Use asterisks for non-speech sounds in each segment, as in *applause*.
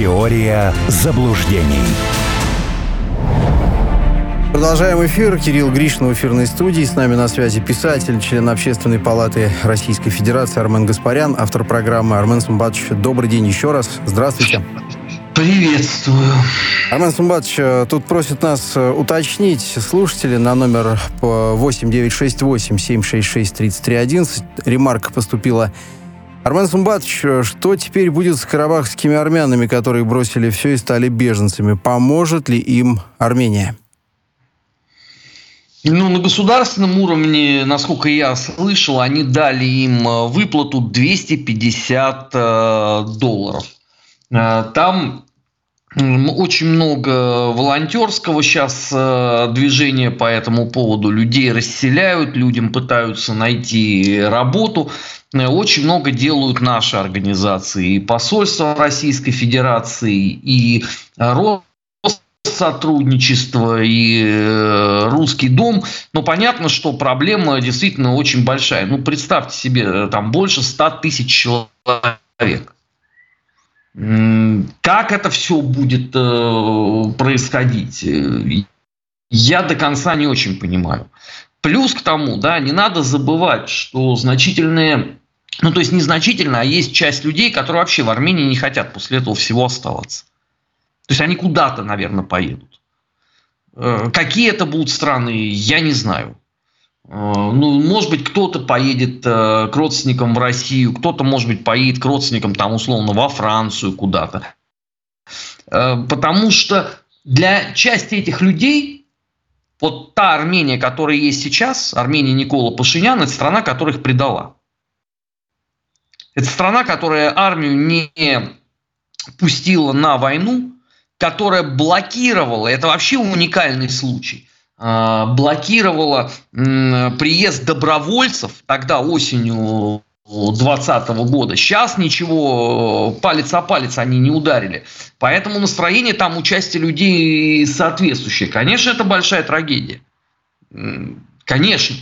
Теория заблуждений. Продолжаем эфир. Кирилл Гришин в эфирной студии. С нами на связи писатель, член Общественной палаты Российской Федерации Армен Гаспарян, автор программы Армен Сумбатович. Добрый день еще раз. Здравствуйте. Приветствую. Армен Сумбатович, э, тут просят нас э, уточнить слушатели на номер 8968 766 3311. Ремарка поступила Армен Сумбатович, э, что теперь будет с карабахскими армянами, которые бросили все и стали беженцами? Поможет ли им Армения? Ну, на государственном уровне, насколько я слышал, они дали им выплату 250 долларов. Там очень много волонтерского сейчас э, движения по этому поводу. Людей расселяют, людям пытаются найти работу. Э, очень много делают наши организации. И посольство Российской Федерации, и сотрудничество и Русский дом, но понятно, что проблема действительно очень большая. Ну, представьте себе, там больше 100 тысяч человек. Как это все будет э, происходить, э, я до конца не очень понимаю. Плюс к тому, да, не надо забывать, что значительные, ну то есть незначительно, а есть часть людей, которые вообще в Армении не хотят после этого всего оставаться. То есть они куда-то, наверное, поедут. Э, какие это будут страны, я не знаю. Э, ну, может быть, кто-то поедет э, к родственникам в Россию, кто-то, может быть, поедет к родственникам, там, условно, во Францию куда-то. Э, потому что для части этих людей вот та Армения, которая есть сейчас, Армения Никола Пашинян, это страна, которая их предала. Это страна, которая армию не пустила на войну, которая блокировала, это вообще уникальный случай, а, блокировала приезд добровольцев тогда осенью 2020 года. Сейчас ничего, палец о палец они не ударили. Поэтому настроение там участия людей соответствующее. Конечно, это большая трагедия. Конечно.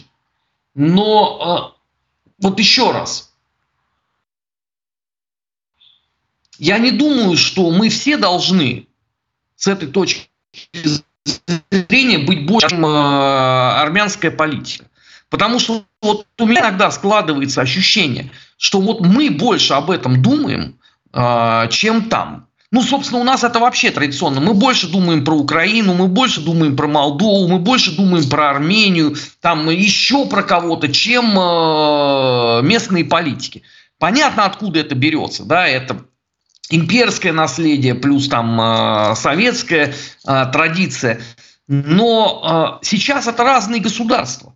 Но а, вот еще раз. Я не думаю, что мы все должны с этой точки зрения быть больше, чем э, армянская политика. Потому что вот у меня иногда складывается ощущение, что вот мы больше об этом думаем, э, чем там. Ну, собственно, у нас это вообще традиционно. Мы больше думаем про Украину, мы больше думаем про Молдову, мы больше думаем про Армению, там еще про кого-то, чем э, местные политики. Понятно, откуда это берется, да, это имперское наследие, плюс там э, советская э, традиция. Но э, сейчас это разные государства.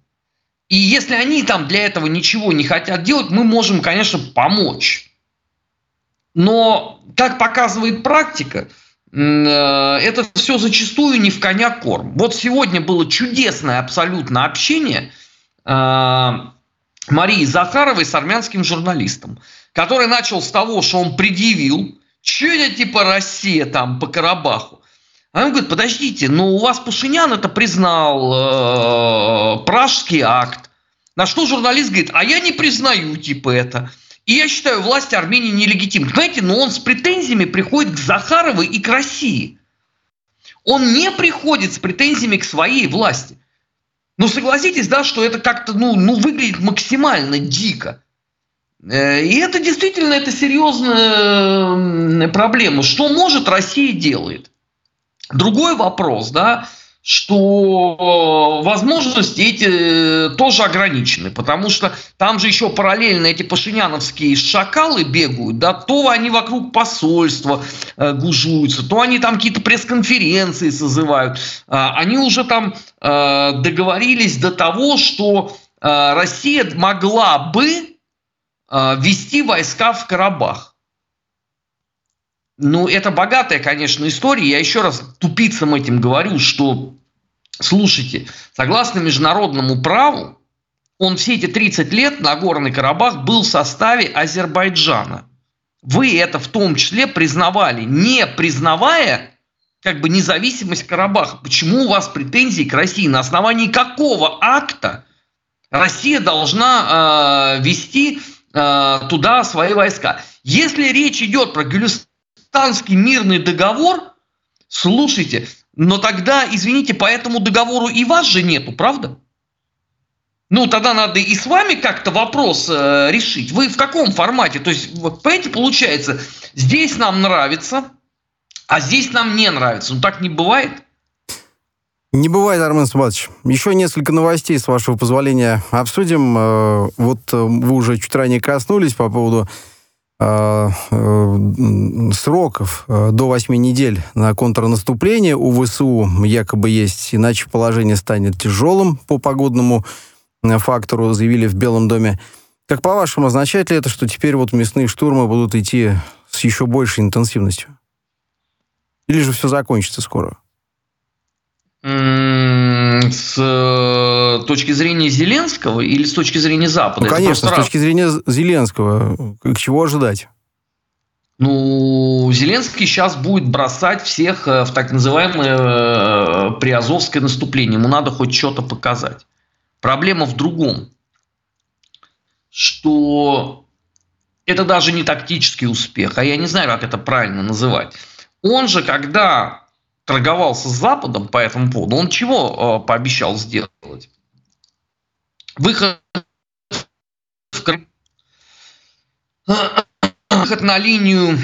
И если они там для этого ничего не хотят делать, мы можем, конечно, помочь. Но, как показывает практика, это все зачастую не в коня корм. Вот сегодня было чудесное абсолютно общение Марии Захаровой с армянским журналистом, который начал с того, что он предъявил что это типа Россия там по Карабаху? А он говорит, подождите, ну, у вас Пашинян это признал э, Пражский акт. На что журналист говорит, а я не признаю типа это. И я считаю власть Армении нелегитимной. Понимаете, но он с претензиями приходит к Захаровой и к России. Он не приходит с претензиями к своей власти. Ну, согласитесь, да, что это как-то, ну, ну, выглядит максимально дико. Э, и это действительно это серьезная проблема. Что может Россия делает? Другой вопрос, да, что возможности эти э, тоже ограничены, потому что там же еще параллельно эти пашиняновские шакалы бегают, да, то они вокруг посольства э, гужуются, то они там какие-то пресс-конференции созывают. Э, они уже там э, договорились до того, что э, Россия могла бы а, ввести войска в Карабах. Ну, это богатая, конечно, история. Я еще раз тупицам этим говорю, что, слушайте, согласно международному праву, он все эти 30 лет на Горный Карабах был в составе Азербайджана. Вы это в том числе признавали, не признавая как бы независимость Карабаха. Почему у вас претензии к России? На основании какого акта Россия должна э, вести Э, туда свои войска. Если речь идет про Британский мирный договор, слушайте, но тогда, извините, по этому договору и вас же нету, правда? Ну, тогда надо и с вами как-то вопрос э, решить. Вы в каком формате? То есть, вот, понимаете, получается, здесь нам нравится, а здесь нам не нравится. Ну, так не бывает. Не бывает, Армен Суматович. Еще несколько новостей, с вашего позволения, обсудим. Э, вот э, вы уже чуть ранее коснулись по поводу э, сроков до 8 недель на контрнаступление у ВСУ якобы есть, иначе положение станет тяжелым по погодному фактору, заявили в Белом доме. Как по-вашему, означает ли это, что теперь вот мясные штурмы будут идти с еще большей интенсивностью? Или же все закончится скоро? С э, точки зрения Зеленского или с точки зрения Запада? Ну, конечно, с точки зрения Зеленского. К чего ожидать? Ну, Зеленский сейчас будет бросать всех э, в так называемое э, приазовское наступление. Ему надо хоть что-то показать. Проблема в другом, что это даже не тактический успех, а я не знаю, как это правильно называть. Он же, когда торговался с Западом по этому поводу, он чего э, пообещал сделать? Выход в выход на линию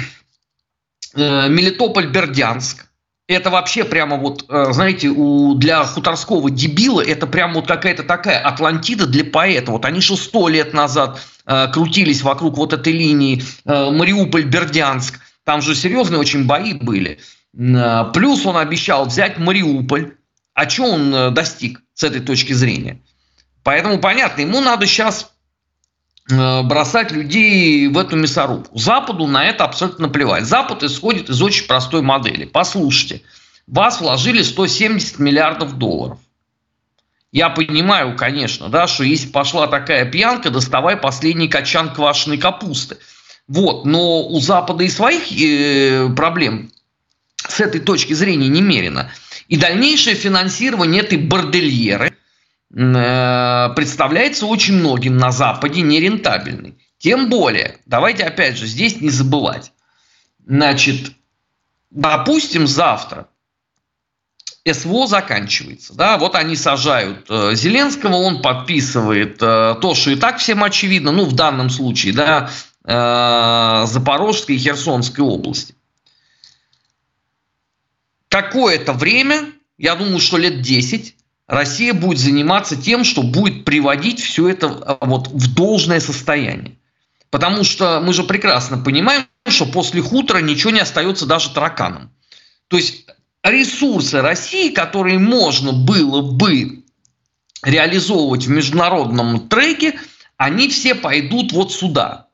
э, Мелитополь-Бердянск. Это вообще прямо вот, э, знаете, у, для хуторского дебила это прямо вот какая-то такая Атлантида для поэта. Вот они же сто лет назад э, крутились вокруг вот этой линии э, Мариуполь-Бердянск. Там же серьезные очень бои были. Э, плюс он обещал взять Мариуполь. А что он э, достиг с этой точки зрения? Поэтому понятно, ему надо сейчас э, бросать людей в эту мясорубку. Западу на это абсолютно плевать. Запад исходит из очень простой модели. Послушайте, вас вложили 170 миллиардов долларов. Я понимаю, конечно, да, что если пошла такая пьянка, доставай последний качан квашеной капусты. Вот, но у Запада и своих э, проблем с этой точки зрения немерено. И дальнейшее финансирование этой бордельеры э, представляется очень многим на Западе нерентабельной. Тем более, давайте опять же здесь не забывать. Значит, допустим, завтра СВО заканчивается. Да, вот они сажают э, Зеленского, он подписывает э, то, что и так всем очевидно, ну, в данном случае, да, Запорожской и Херсонской области какое-то время, я думаю, что лет 10, Россия будет заниматься тем, что будет приводить все это а, вот в должное состояние. Потому что мы же прекрасно понимаем, что после хутора ничего не остается даже тараканам. То есть ресурсы России, которые можно было бы реализовывать в международном треке, они все пойдут вот сюда.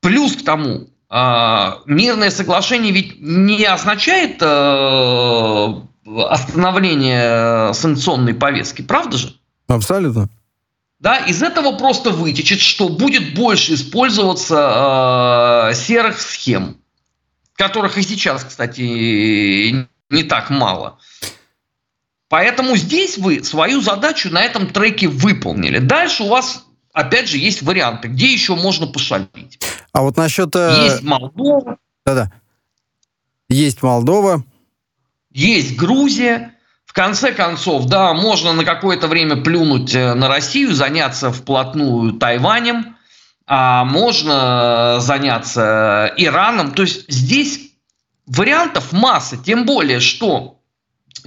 Плюс к тому, мирное соглашение ведь не означает э, остановление санкционной повестки, правда же? Абсолютно. Да, из этого просто вытечет, что будет больше использоваться э, серых схем, которых и сейчас, кстати, не так мало. Поэтому здесь вы свою задачу на этом треке выполнили. Дальше у вас, опять же, есть варианты, где еще можно пошалить. А вот насчет... Э, есть Молдова. Да-да. Есть Молдова. Есть Грузия. В конце концов, да, можно на какое-то время плюнуть э, на Россию, заняться вплотную Тайванем, а можно заняться Ираном. То есть здесь вариантов масса, тем более, что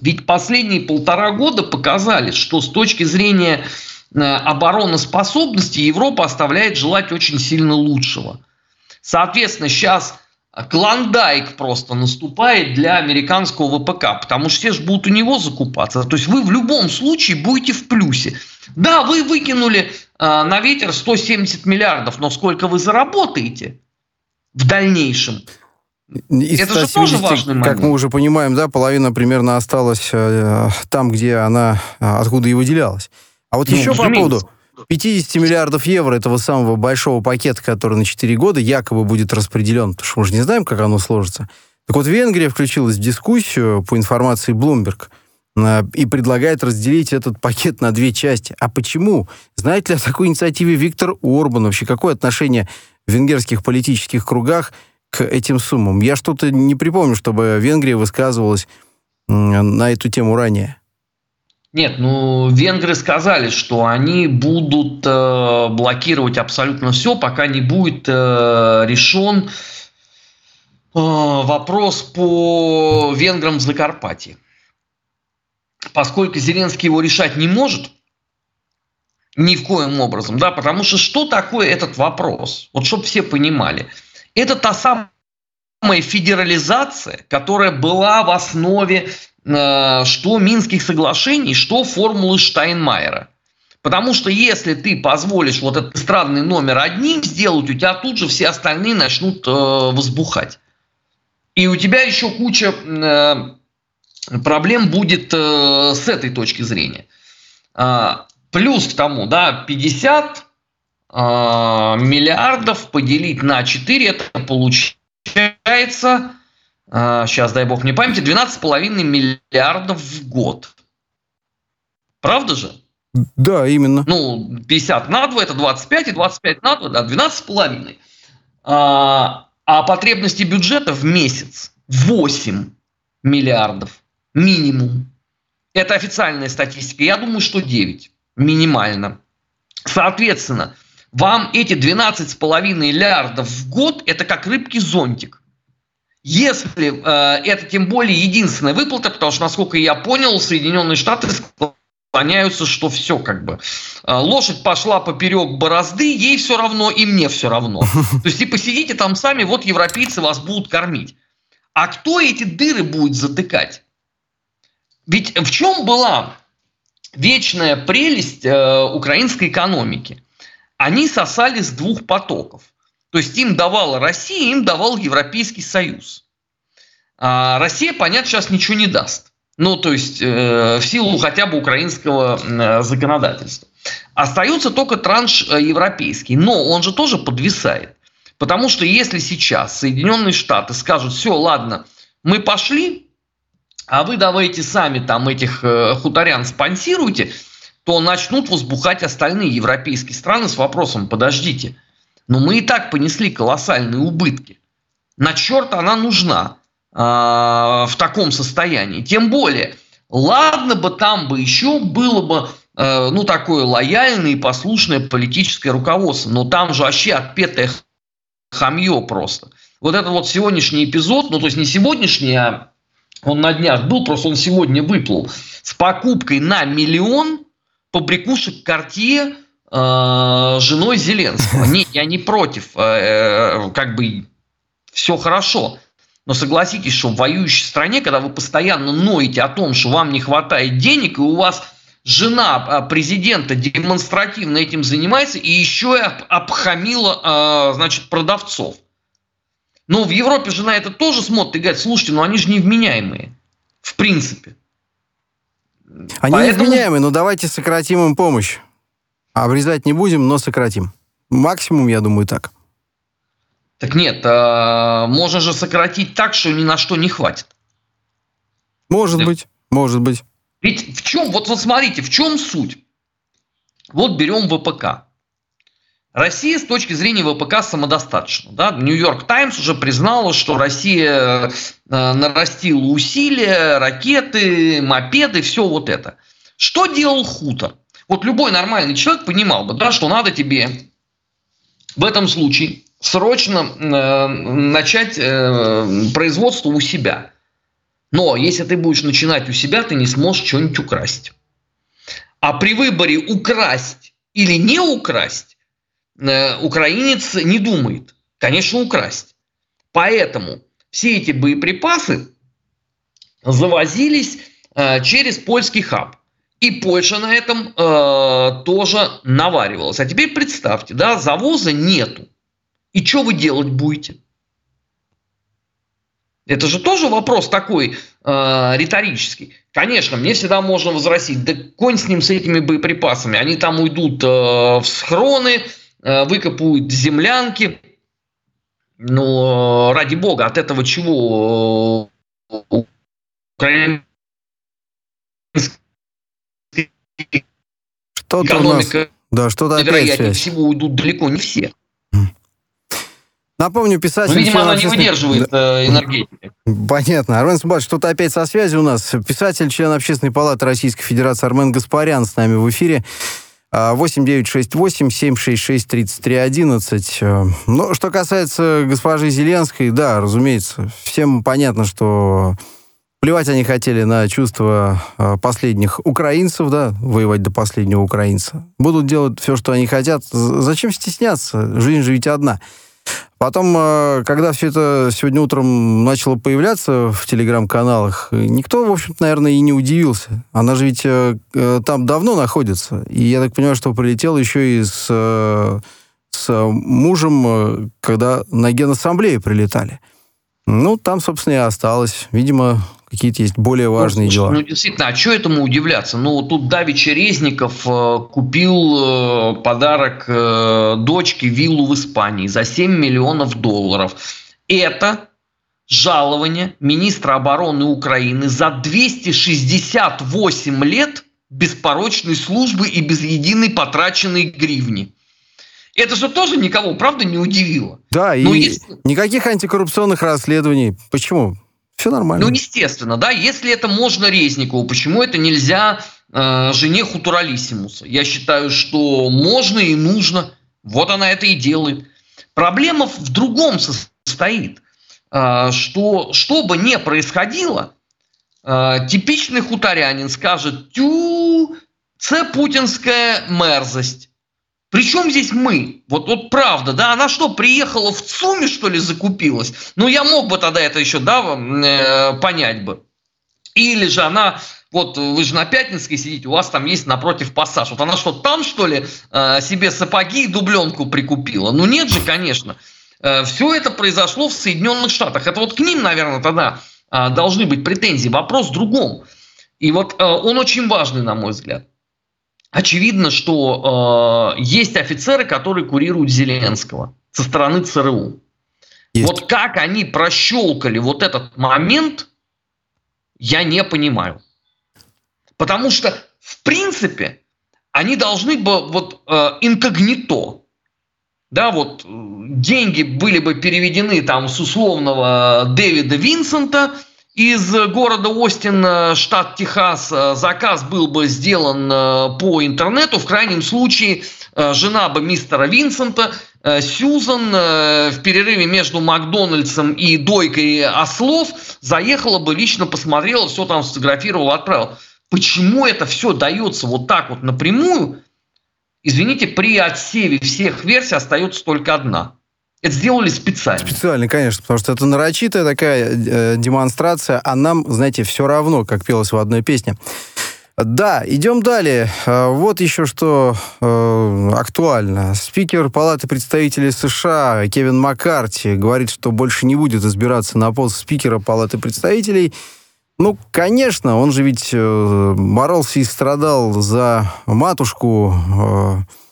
ведь последние полтора года показали, что с точки зрения э, обороноспособности Европа оставляет желать очень сильно лучшего. Соответственно, сейчас клондайк просто наступает для американского ВПК, потому что все же будут у него закупаться. То есть вы в любом случае будете в плюсе. Да, вы выкинули э, на ветер 170 миллиардов, но сколько вы заработаете в дальнейшем? Из Это 170, же тоже важный момент. Как мы уже понимаем, да, половина примерно осталась э, там, где она, э, откуда и выделялась. А вот ну, еще по поводу 50 миллиардов евро этого самого большого пакета, который на 4 года якобы будет распределен, потому что мы же не знаем, как оно сложится. Так вот, Венгрия включилась в дискуссию по информации Bloomberg э, и предлагает разделить этот пакет на две части. А почему? Знает ли о такой инициативе Виктор Орбан? Вообще, какое отношение в венгерских политических кругах к этим суммам? Я что-то не припомню, чтобы Венгрия высказывалась на эту тему ранее. Нет, ну венгры сказали, что они будут э, блокировать абсолютно все, пока не будет э, решен э, вопрос по венграм в Закарпатье. Поскольку Зеленский его решать не может, ни в коем образом, да, потому что что такое этот вопрос? Вот чтобы все понимали. Это та самая федерализация, которая была в основе что Минских соглашений, что формулы Штайнмайера. Потому что если ты позволишь вот этот эстрадный номер одним сделать, у тебя тут же все остальные начнут э, возбухать. И у тебя еще куча э, проблем будет э, с этой точки зрения. Э, плюс к тому, да, 50 э, миллиардов поделить на 4, это получается сейчас, а, дай бог мне памяти, 12,5 миллиардов в год. Правда же? Да, именно. Ну, 50 на 2 это 25, и 25 на 2, да, 12,5. А, а потребности бюджета в месяц 8 миллиардов минимум. Это официальная статистика. Я думаю, что 9 минимально. Соответственно, вам эти 12,5 миллиардов в год это как рыбки зонтик. Если э, это тем более единственная выплата, потому что, насколько я понял, Соединенные Штаты склоняются, что все как бы. Э, лошадь пошла поперек борозды, ей все равно, и мне все равно. *laughs* То есть, типа, сидите там сами, вот европейцы вас будут кормить. А кто эти дыры будет затыкать? Ведь в чем была вечная прелесть э, украинской экономики? Они сосали с двух потоков. То есть им давала Россия, им давал Европейский Союз. А Россия, понятно, сейчас ничего не даст. Ну, то есть э, в силу хотя бы украинского э, законодательства. Остается только транш э, европейский, но он же тоже подвисает. Потому что если сейчас Соединенные Штаты скажут, все, ладно, мы пошли, а вы давайте сами там этих э, хуторян спонсируйте, то начнут возбухать остальные европейские страны с вопросом, подождите, но мы и так понесли колоссальные убытки. На черт она нужна э, в таком состоянии. Тем более, ладно бы там бы еще было бы э, ну такое лояльное и послушное политическое руководство, но там же вообще отпетое хамье просто. Вот этот вот сегодняшний эпизод, ну то есть не сегодняшний, а он на днях был, просто он сегодня выплыл, с покупкой на миллион побрякушек Cartier э, женой Зеленского. Не, я не против, э, э, как бы все хорошо. Но согласитесь, что в воюющей стране, когда вы постоянно ноете о том, что вам не хватает денег, и у вас жена э, президента демонстративно этим занимается, и еще и обхамила, э, значит, продавцов. Но в Европе жена это тоже смотрит и говорит, слушайте, ну они же невменяемые. В принципе. Они Поэтому... невменяемые, но давайте сократим им помощь. Обрезать не будем, но сократим. Максимум, я думаю, так. Так нет, а, можно же сократить так, что ни на что не хватит. Может да. быть, может быть. Ведь в чем, вот, вот смотрите, в чем суть? Вот берем ВПК. Россия с точки зрения ВПК самодостаточна. Да? Нью-Йорк Таймс уже признала, что Россия э, нарастила усилия, ракеты, мопеды, все вот это. Что делал хутор? Вот любой нормальный человек понимал бы, да, что надо тебе в этом случае срочно э, начать э, производство у себя. Но если ты будешь начинать у себя, ты не сможешь что-нибудь украсть. А при выборе украсть или не украсть, э, украинец не думает. Конечно, украсть. Поэтому все эти боеприпасы завозились э, через польский хаб. И Польша на этом э, тоже наваривалась. А теперь представьте, да, завоза нету. И что вы делать будете? Это же тоже вопрос такой э, риторический. Конечно, мне всегда можно возразить, да конь с ним, с этими боеприпасами. Они там уйдут э, в схроны, э, выкопают землянки. Но ради бога, от этого чего э, что-то экономика, у нас... да, что-то вероятнее всего, уйдут далеко не все. Напомню, писатель... Ну, видимо, она не выдерживает э, энергетики. Понятно. Армен Сумбач, что-то опять со связи у нас. Писатель, член Общественной палаты Российской Федерации Армен Гаспарян с нами в эфире. 8968-766-3311. Ну, что касается госпожи Зеленской, да, разумеется, всем понятно, что плевать они хотели на чувства а, последних украинцев, да, воевать до последнего украинца. Будут делать все, что они хотят. Зачем стесняться? Жизнь же ведь одна. Потом, э, когда все это сегодня утром начало появляться в телеграм-каналах, никто, в общем-то, наверное, и не удивился. Она же ведь э, э, там давно находится. И я так понимаю, что прилетела еще и с, с мужем, когда на Генассамблею прилетали. Ну, там, собственно, и осталось. Видимо, какие-то есть более ну, важные ну, слушай, дела. Ну, действительно, а что этому удивляться? Ну, тут Давича Резников э, купил э, подарок э, дочке виллу в Испании за 7 миллионов долларов. Это жалование министра обороны Украины за 268 лет беспорочной службы и без единой потраченной гривни. Это же тоже никого, правда, не удивило. Да, Но и если... никаких антикоррупционных расследований. Почему? Все нормально. Ну, естественно, да. Если это можно Резникову, почему это нельзя э, жене Хутуралиссимуса? Я считаю, что можно и нужно. Вот она это и делает. Проблема в другом состоит, э, что что бы ни происходило, э, типичный хуторянин скажет, тю, це путинская мерзость. Причем здесь мы? Вот, вот правда, да, она что, приехала в ЦУМе, что ли, закупилась? Ну, я мог бы тогда это еще, да, э, понять бы. Или же она, вот вы же на Пятницкой сидите, у вас там есть напротив пассаж. Вот она что, там, что ли, э, себе сапоги и дубленку прикупила? Ну, нет же, конечно. Э, все это произошло в Соединенных Штатах. Это вот к ним, наверное, тогда должны быть претензии. Вопрос в другом. И вот он очень важный, на мой взгляд очевидно, что э, есть офицеры, которые курируют Зеленского со стороны ЦРУ. Есть. Вот как они прощелкали вот этот момент, я не понимаю. Потому что, в принципе, они должны бы вот э, инкогнито, да, вот деньги были бы переведены там с условного Дэвида Винсента – из города Остин, э, штат Техас, э, заказ был бы сделан э, по интернету. В крайнем случае, жена бы мистера Винсента, Сьюзан, в перерыве между Макдональдсом и дойкой ослов заехала бы, лично посмотрела, все там сфотографировала, отправила. Почему это все дается вот так вот напрямую? Извините, при отсеве всех версий остается только одна – это сделали специально. Специально, конечно, потому что это нарочитая такая э, демонстрация, а нам, знаете, все равно, как пелось в одной песне. Да, идем далее. А, вот еще что э, актуально. Спикер Палаты представителей США Кевин Маккарти говорит, что больше не будет избираться на пост спикера Палаты представителей. Ну, конечно, он же ведь э, боролся и страдал за матушку э,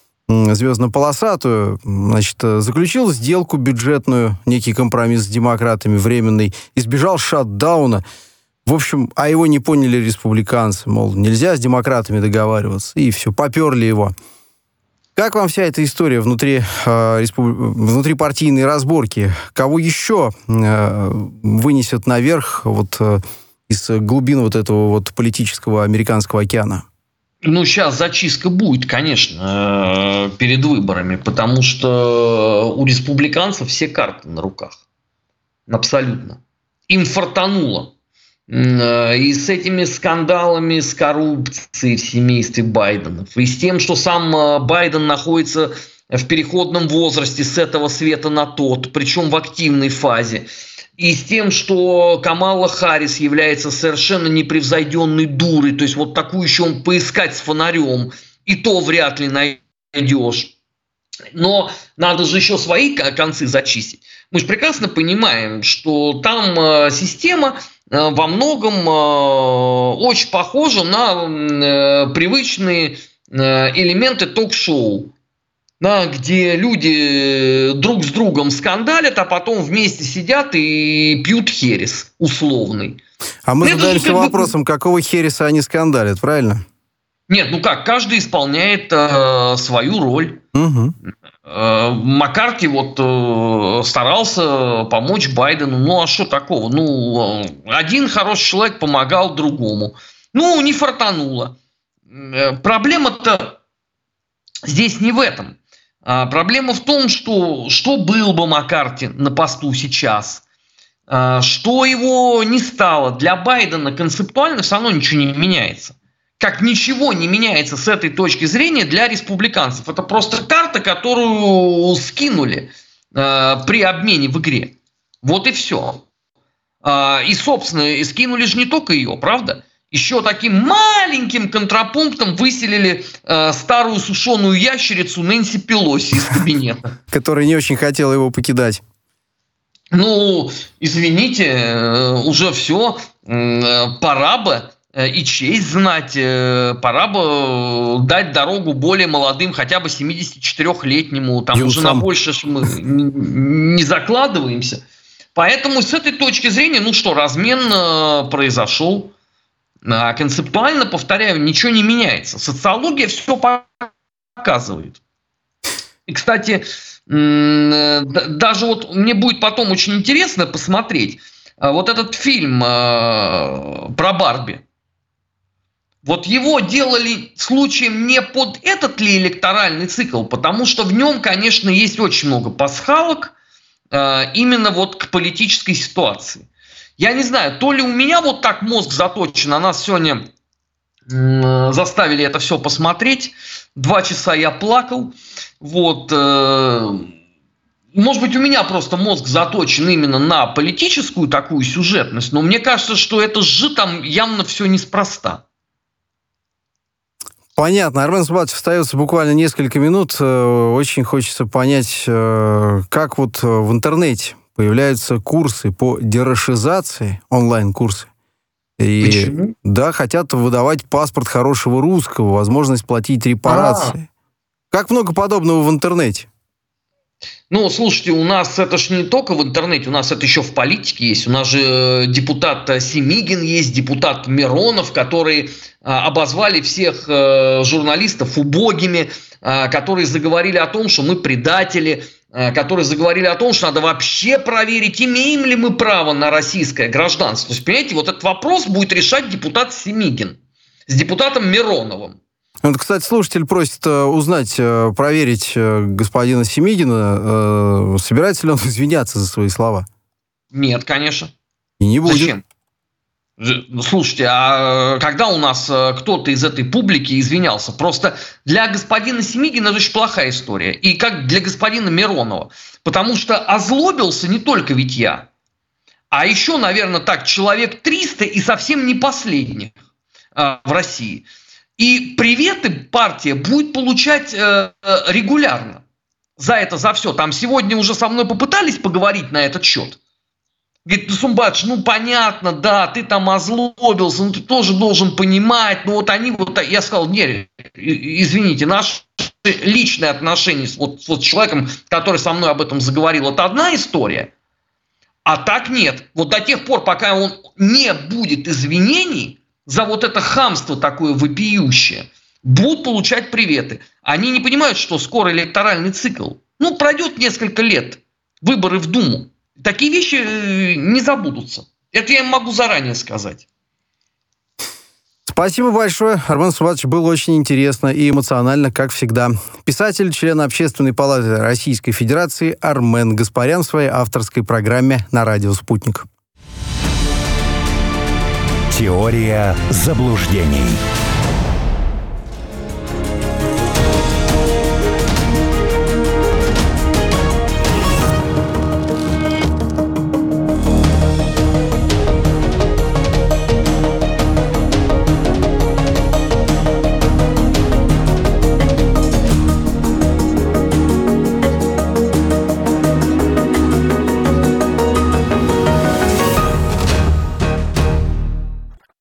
звездно-полосатую, значит, заключил сделку бюджетную, некий компромисс с демократами временный, избежал шатдауна. В общем, а его не поняли республиканцы, мол, нельзя с демократами договариваться, и все, поперли его. Как вам вся эта история внутри, э, респуб... внутри партийной разборки? Кого еще э, вынесет наверх вот э, из глубин вот этого вот политического американского океана? Ну, сейчас зачистка будет, конечно, э, перед выборами, потому что у республиканцев все карты на руках. Абсолютно. Им фартануло. Э, и с этими скандалами, с коррупцией в семействе Байденов, и с тем, что сам э, Байден находится в переходном возрасте с этого света на тот, причем в активной фазе и с тем, что Камала Харрис является совершенно непревзойденной дурой, то есть вот такую еще он поискать с фонарем, и то вряд ли найдешь. Но надо же еще свои концы зачистить. Мы же прекрасно понимаем, что там э, система э, во многом э, очень похожа на привычные элементы ток-шоу где люди э, друг с другом скандалят, а потом вместе сидят и пьют херес условный. А мы Это задаемся как вопросом, бы... какого хереса они скандалят, правильно? Нет, ну как, каждый исполняет э, свою роль. Угу. Маккарти вот старался помочь Байдену. Ну, а что такого? Ну, один хороший человек помогал другому. Ну, не фартануло. Проблема-то здесь не в этом. А проблема в том, что что был бы Маккарти на посту сейчас, а, что его не стало. Для Байдена концептуально все равно ничего не меняется. Как ничего не меняется с этой точки зрения для республиканцев. Это просто карта, которую скинули э, при обмене в игре. Вот и все. Э, и, собственно, скинули же не только ее, правда? Еще таким маленьким контрапунктом выселили э, старую сушеную ящерицу Нэнси Пелоси из кабинета. *laughs* Которая не очень хотела его покидать. Ну, извините, э, уже все, э, пора бы э, и честь знать, пора бы дать дорогу более молодым, хотя бы 74-летнему, там Юнцам. уже на больше мы не закладываемся. Поэтому с этой точки зрения, ну что, размен произошел. А концептуально, повторяю, ничего не меняется. Социология все показывает. И, кстати, даже вот мне будет потом очень интересно посмотреть а, вот этот фильм а, про Барби. Вот его делали случаем не под этот ли электоральный цикл, потому что в нем, конечно, есть очень много пасхалок именно вот к политической ситуации. Я не знаю, то ли у меня вот так мозг заточен, а нас сегодня заставили это все посмотреть. Два часа я плакал. Вот. Э, может быть, у меня просто мозг заточен именно на политическую такую сюжетность, но мне кажется, что это же там явно все неспроста. Понятно. Армен Субатович, остается буквально несколько минут. Э, очень хочется понять, э, как вот в интернете появляются курсы по дерошизации, онлайн-курсы. И Почему? да, хотят выдавать паспорт хорошего русского, возможность платить репарации. А-а-а. Как много подобного в интернете? Ну, слушайте, у нас это ж не только в интернете, у нас это еще в политике есть. У нас же э, депутат Семигин есть, депутат Миронов, которые а, обозвали всех э, журналистов убогими, которые заговорили о том, что мы предатели, Э, которые заговорили о том, что надо вообще проверить, имеем ли мы право на российское гражданство. То есть, понимаете, вот этот вопрос будет решать депутат Семигин с депутатом Мироновым. Вот, кстати, слушатель просит э, узнать, э, проверить господина Семигина, собирается ли он *laughs* извиняться за свои слова. Нет, конечно. И не будет. Зачем? Ну, слушайте, а когда у нас э, кто-то из этой публики извинялся? Просто для господина Семигина это очень плохая история. И как для господина Миронова. Потому что озлобился не только ведь я, а еще, наверное, так, человек 300 и совсем не последних э, в России. И приветы партия будет получать э, регулярно за это, за все. Там сегодня уже со мной попытались поговорить на этот счет. Говорит, ну, Сумбадж, ну понятно, да, ты там озлобился, но ты тоже должен понимать, ну вот они вот, я сказал, нет, извините, наши личные отношения с, вот, вот с человеком, который со мной об этом заговорил, это одна история, а так нет. Вот до тех пор, пока он не будет извинений за вот это хамство такое вопиющее, будут получать приветы. Они не понимают, что скоро электоральный цикл. Ну, пройдет несколько лет, выборы в Думу. Такие вещи э, не забудутся. Это я могу заранее сказать. Спасибо большое. Армен Субатович, было очень интересно и эмоционально, как всегда. Писатель, член Общественной палаты Российской Федерации Армен Гаспарян в своей авторской программе на радио «Спутник». Теория заблуждений.